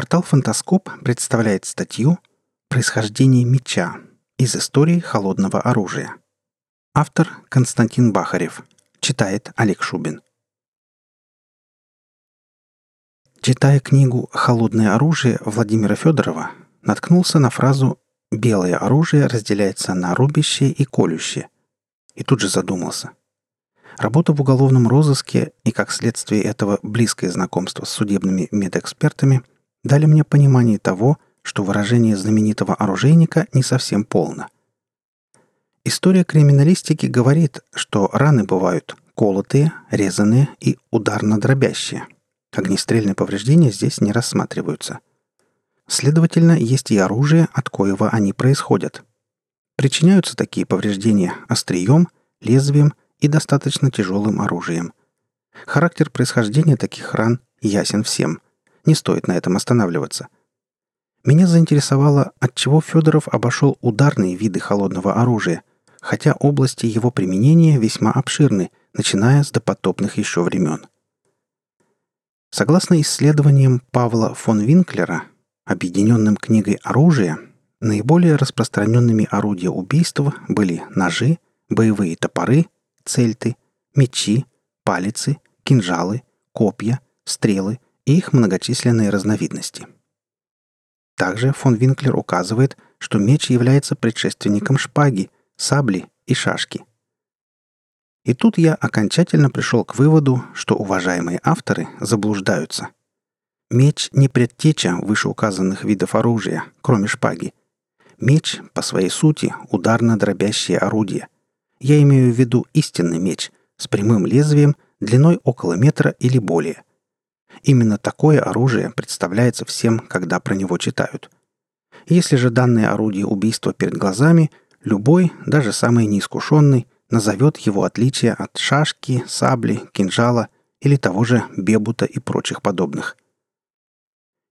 Портал «Фантаскоп» представляет статью «Происхождение меча. Из истории холодного оружия». Автор Константин Бахарев. Читает Олег Шубин. Читая книгу «Холодное оружие» Владимира Федорова, наткнулся на фразу «белое оружие разделяется на рубящее и колющее». И тут же задумался. Работа в уголовном розыске и, как следствие этого, близкое знакомство с судебными медэкспертами дали мне понимание того, что выражение знаменитого оружейника не совсем полно. История криминалистики говорит, что раны бывают колотые, резанные и ударно-дробящие. Огнестрельные повреждения здесь не рассматриваются. Следовательно, есть и оружие, от коего они происходят. Причиняются такие повреждения острием, лезвием и достаточно тяжелым оружием. Характер происхождения таких ран ясен всем – не стоит на этом останавливаться. Меня заинтересовало, отчего Федоров обошел ударные виды холодного оружия, хотя области его применения весьма обширны, начиная с допотопных еще времен. Согласно исследованиям Павла фон Винклера, объединенным книгой «Оружие», наиболее распространенными орудия убийства были ножи, боевые топоры, цельты, мечи, палицы, кинжалы, копья, стрелы – и их многочисленные разновидности. Также фон Винклер указывает, что меч является предшественником шпаги, сабли и шашки. И тут я окончательно пришел к выводу, что уважаемые авторы заблуждаются. Меч не предтеча вышеуказанных видов оружия, кроме шпаги. Меч, по своей сути, ударно-дробящее орудие. Я имею в виду истинный меч с прямым лезвием длиной около метра или более – Именно такое оружие представляется всем, когда про него читают. Если же данное орудие убийства перед глазами, любой, даже самый неискушенный, назовет его отличие от шашки, сабли, кинжала или того же бебута и прочих подобных.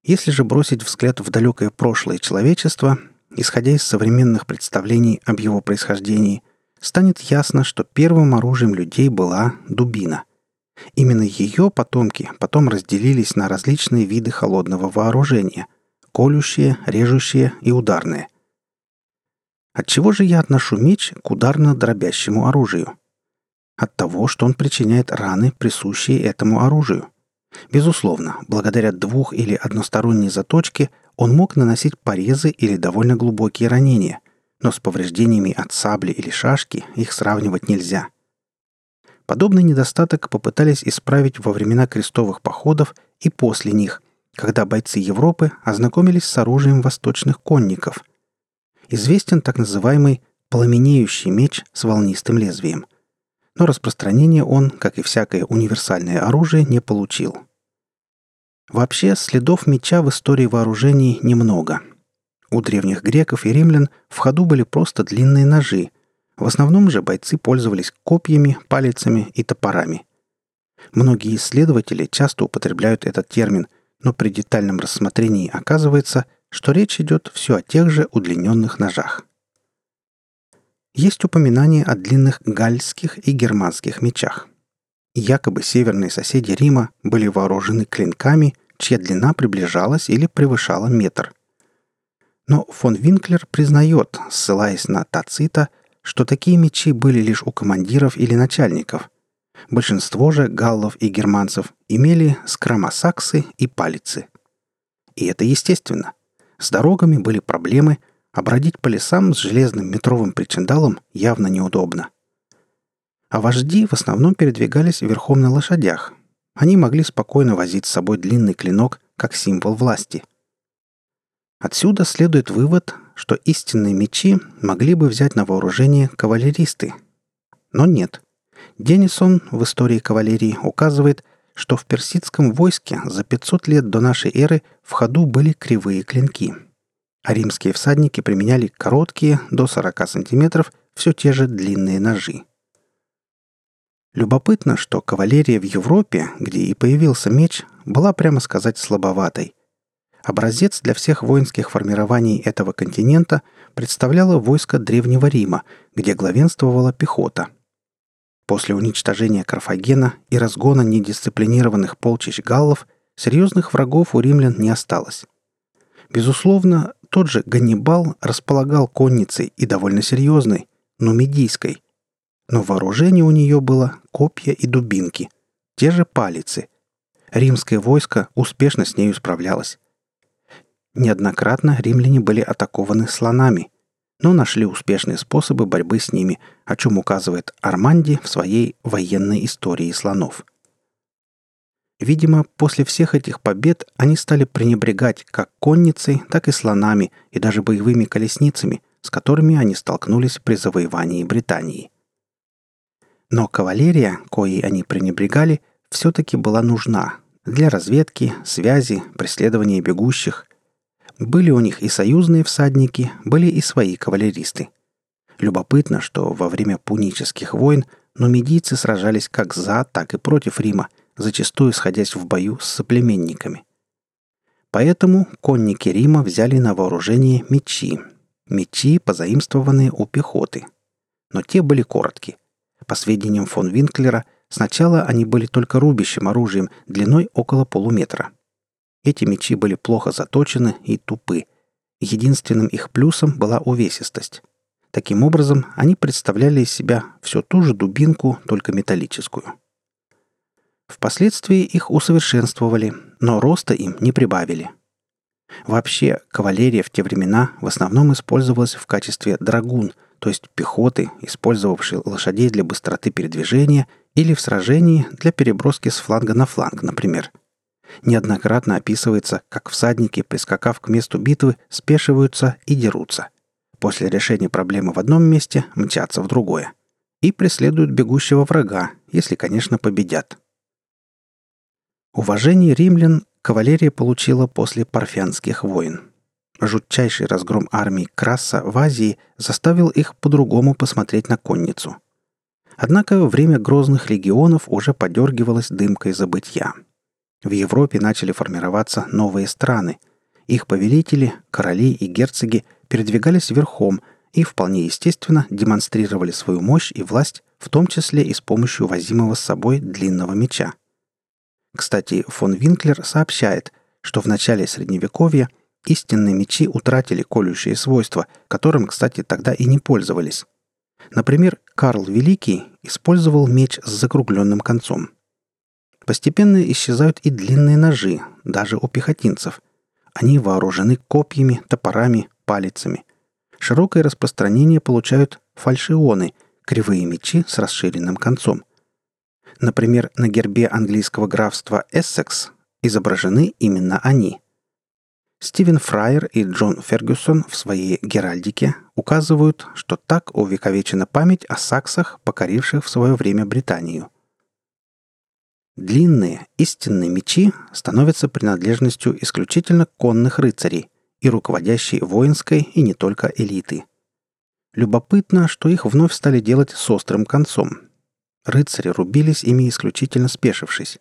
Если же бросить взгляд в далекое прошлое человечества, исходя из современных представлений об его происхождении, станет ясно, что первым оружием людей была дубина. Именно ее потомки потом разделились на различные виды холодного вооружения – колющие, режущие и ударные. От чего же я отношу меч к ударно-дробящему оружию? От того, что он причиняет раны, присущие этому оружию. Безусловно, благодаря двух- или односторонней заточке он мог наносить порезы или довольно глубокие ранения, но с повреждениями от сабли или шашки их сравнивать нельзя – Подобный недостаток попытались исправить во времена крестовых походов и после них, когда бойцы Европы ознакомились с оружием восточных конников. Известен так называемый пламенеющий меч с волнистым лезвием. Но распространение он, как и всякое универсальное оружие, не получил. Вообще, следов меча в истории вооружений немного. У древних греков и римлян в ходу были просто длинные ножи – в основном же бойцы пользовались копьями, палицами и топорами. Многие исследователи часто употребляют этот термин, но при детальном рассмотрении оказывается, что речь идет все о тех же удлиненных ножах. Есть упоминание о длинных гальских и германских мечах. Якобы северные соседи Рима были вооружены клинками, чья длина приближалась или превышала метр. Но фон Винклер признает, ссылаясь на Тацита, что такие мечи были лишь у командиров или начальников. Большинство же галлов и германцев имели скромосаксы и палицы. И это естественно. С дорогами были проблемы, а бродить по лесам с железным метровым причиндалом явно неудобно. А вожди в основном передвигались верхом на лошадях. Они могли спокойно возить с собой длинный клинок как символ власти. Отсюда следует вывод, что истинные мечи могли бы взять на вооружение кавалеристы. Но нет. Деннисон в истории кавалерии указывает, что в персидском войске за 500 лет до нашей эры в ходу были кривые клинки. А римские всадники применяли короткие, до 40 сантиметров, все те же длинные ножи. Любопытно, что кавалерия в Европе, где и появился меч, была, прямо сказать, слабоватой. Образец для всех воинских формирований этого континента представляло войско Древнего Рима, где главенствовала пехота. После уничтожения Карфагена и разгона недисциплинированных полчищ галлов серьезных врагов у римлян не осталось. Безусловно, тот же Ганнибал располагал конницей и довольно серьезной, нумидийской. Но вооружение у нее было копья и дубинки, те же палицы. Римское войско успешно с нею справлялось. Неоднократно римляне были атакованы слонами, но нашли успешные способы борьбы с ними, о чем указывает Арманди в своей военной истории слонов. Видимо, после всех этих побед они стали пренебрегать как конницей, так и слонами и даже боевыми колесницами, с которыми они столкнулись при завоевании Британии. Но кавалерия, коей они пренебрегали, все-таки была нужна для разведки, связи, преследования бегущих. Были у них и союзные всадники, были и свои кавалеристы. Любопытно, что во время пунических войн нумидийцы сражались как за, так и против Рима – зачастую сходясь в бою с соплеменниками. Поэтому конники Рима взяли на вооружение мечи. Мечи, позаимствованные у пехоты. Но те были коротки. По сведениям фон Винклера, сначала они были только рубящим оружием длиной около полуметра. Эти мечи были плохо заточены и тупы. Единственным их плюсом была увесистость. Таким образом, они представляли из себя всю ту же дубинку, только металлическую. Впоследствии их усовершенствовали, но роста им не прибавили. Вообще, кавалерия в те времена в основном использовалась в качестве драгун, то есть пехоты, использовавшей лошадей для быстроты передвижения или в сражении для переброски с фланга на фланг, например. Неоднократно описывается, как всадники, прискакав к месту битвы, спешиваются и дерутся. После решения проблемы в одном месте мчатся в другое. И преследуют бегущего врага, если, конечно, победят. Уважение римлян кавалерия получила после парфянских войн. Жутчайший разгром армии Краса в Азии заставил их по-другому посмотреть на конницу. Однако время грозных легионов уже подергивалось дымкой забытья. В Европе начали формироваться новые страны. Их повелители, короли и герцоги передвигались верхом и вполне естественно демонстрировали свою мощь и власть, в том числе и с помощью возимого с собой длинного меча – кстати, фон Винклер сообщает, что в начале Средневековья истинные мечи утратили колющие свойства, которым, кстати, тогда и не пользовались. Например, Карл Великий использовал меч с закругленным концом. Постепенно исчезают и длинные ножи, даже у пехотинцев. Они вооружены копьями, топорами, палицами. Широкое распространение получают фальшионы – кривые мечи с расширенным концом. Например, на гербе английского графства Эссекс изображены именно они. Стивен Фрайер и Джон Фергюсон в своей «Геральдике» указывают, что так увековечена память о саксах, покоривших в свое время Британию. Длинные, истинные мечи становятся принадлежностью исключительно конных рыцарей и руководящей воинской и не только элиты. Любопытно, что их вновь стали делать с острым концом, Рыцари рубились ими исключительно спешившись.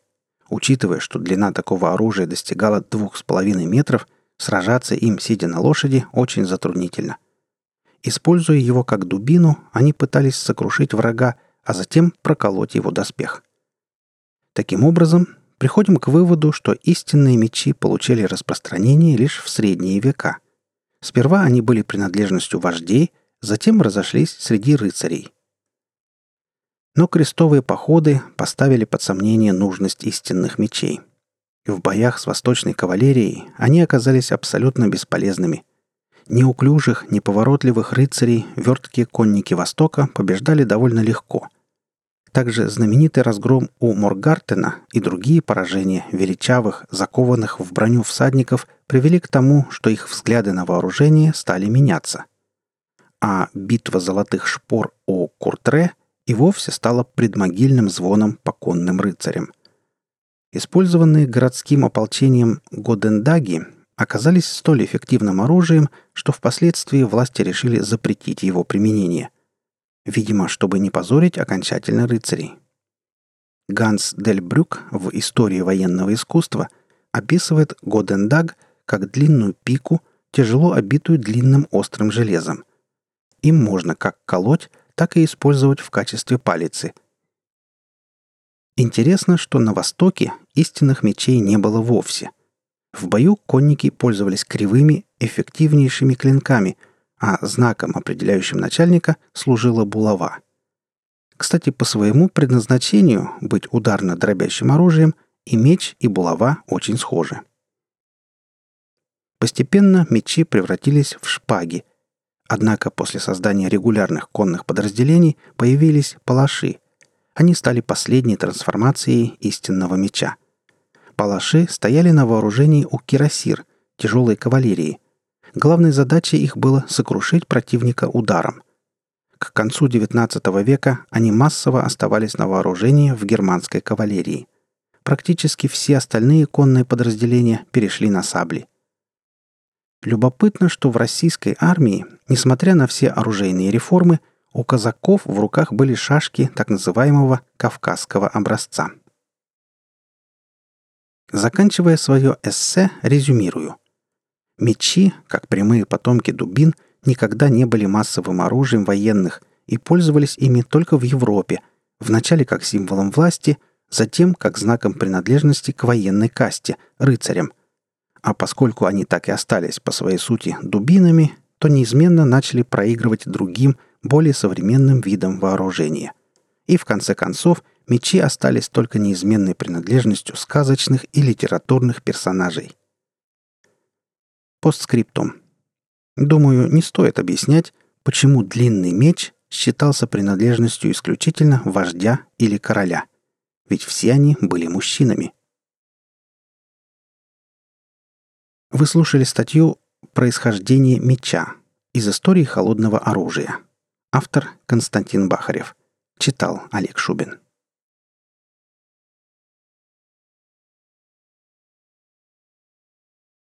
Учитывая, что длина такого оружия достигала двух с половиной метров, сражаться им, сидя на лошади, очень затруднительно. Используя его как дубину, они пытались сокрушить врага, а затем проколоть его доспех. Таким образом, приходим к выводу, что истинные мечи получили распространение лишь в средние века. Сперва они были принадлежностью вождей, затем разошлись среди рыцарей – но крестовые походы поставили под сомнение нужность истинных мечей. В боях с восточной кавалерией они оказались абсолютно бесполезными. Неуклюжих, неповоротливых рыцарей верткие конники Востока побеждали довольно легко. Также знаменитый разгром у Моргартена и другие поражения величавых, закованных в броню всадников привели к тому, что их взгляды на вооружение стали меняться. А битва золотых шпор у Куртре и вовсе стала предмогильным звоном по конным рыцарям. Использованные городским ополчением Годендаги оказались столь эффективным оружием, что впоследствии власти решили запретить его применение. Видимо, чтобы не позорить окончательно рыцарей. Ганс Дель Брюк в «Истории военного искусства» описывает Годендаг как длинную пику, тяжело обитую длинным острым железом. Им можно как колоть, так и использовать в качестве палицы. Интересно, что на Востоке истинных мечей не было вовсе. В бою конники пользовались кривыми, эффективнейшими клинками, а знаком, определяющим начальника, служила булава. Кстати, по своему предназначению быть ударно-дробящим оружием и меч, и булава очень схожи. Постепенно мечи превратились в шпаги. Однако после создания регулярных конных подразделений появились палаши. Они стали последней трансформацией истинного меча. Палаши стояли на вооружении у кирасир, тяжелой кавалерии. Главной задачей их было сокрушить противника ударом. К концу XIX века они массово оставались на вооружении в германской кавалерии. Практически все остальные конные подразделения перешли на сабли – Любопытно, что в российской армии, несмотря на все оружейные реформы, у казаков в руках были шашки так называемого кавказского образца. Заканчивая свое эссе, резюмирую. Мечи, как прямые потомки дубин, никогда не были массовым оружием военных и пользовались ими только в Европе, вначале как символом власти, затем как знаком принадлежности к военной касте, рыцарям, а поскольку они так и остались по своей сути дубинами, то неизменно начали проигрывать другим, более современным видам вооружения. И в конце концов мечи остались только неизменной принадлежностью сказочных и литературных персонажей. Постскриптум. Думаю, не стоит объяснять, почему длинный меч считался принадлежностью исключительно вождя или короля. Ведь все они были мужчинами – Вы слушали статью «Происхождение меча» из истории холодного оружия. Автор Константин Бахарев. Читал Олег Шубин.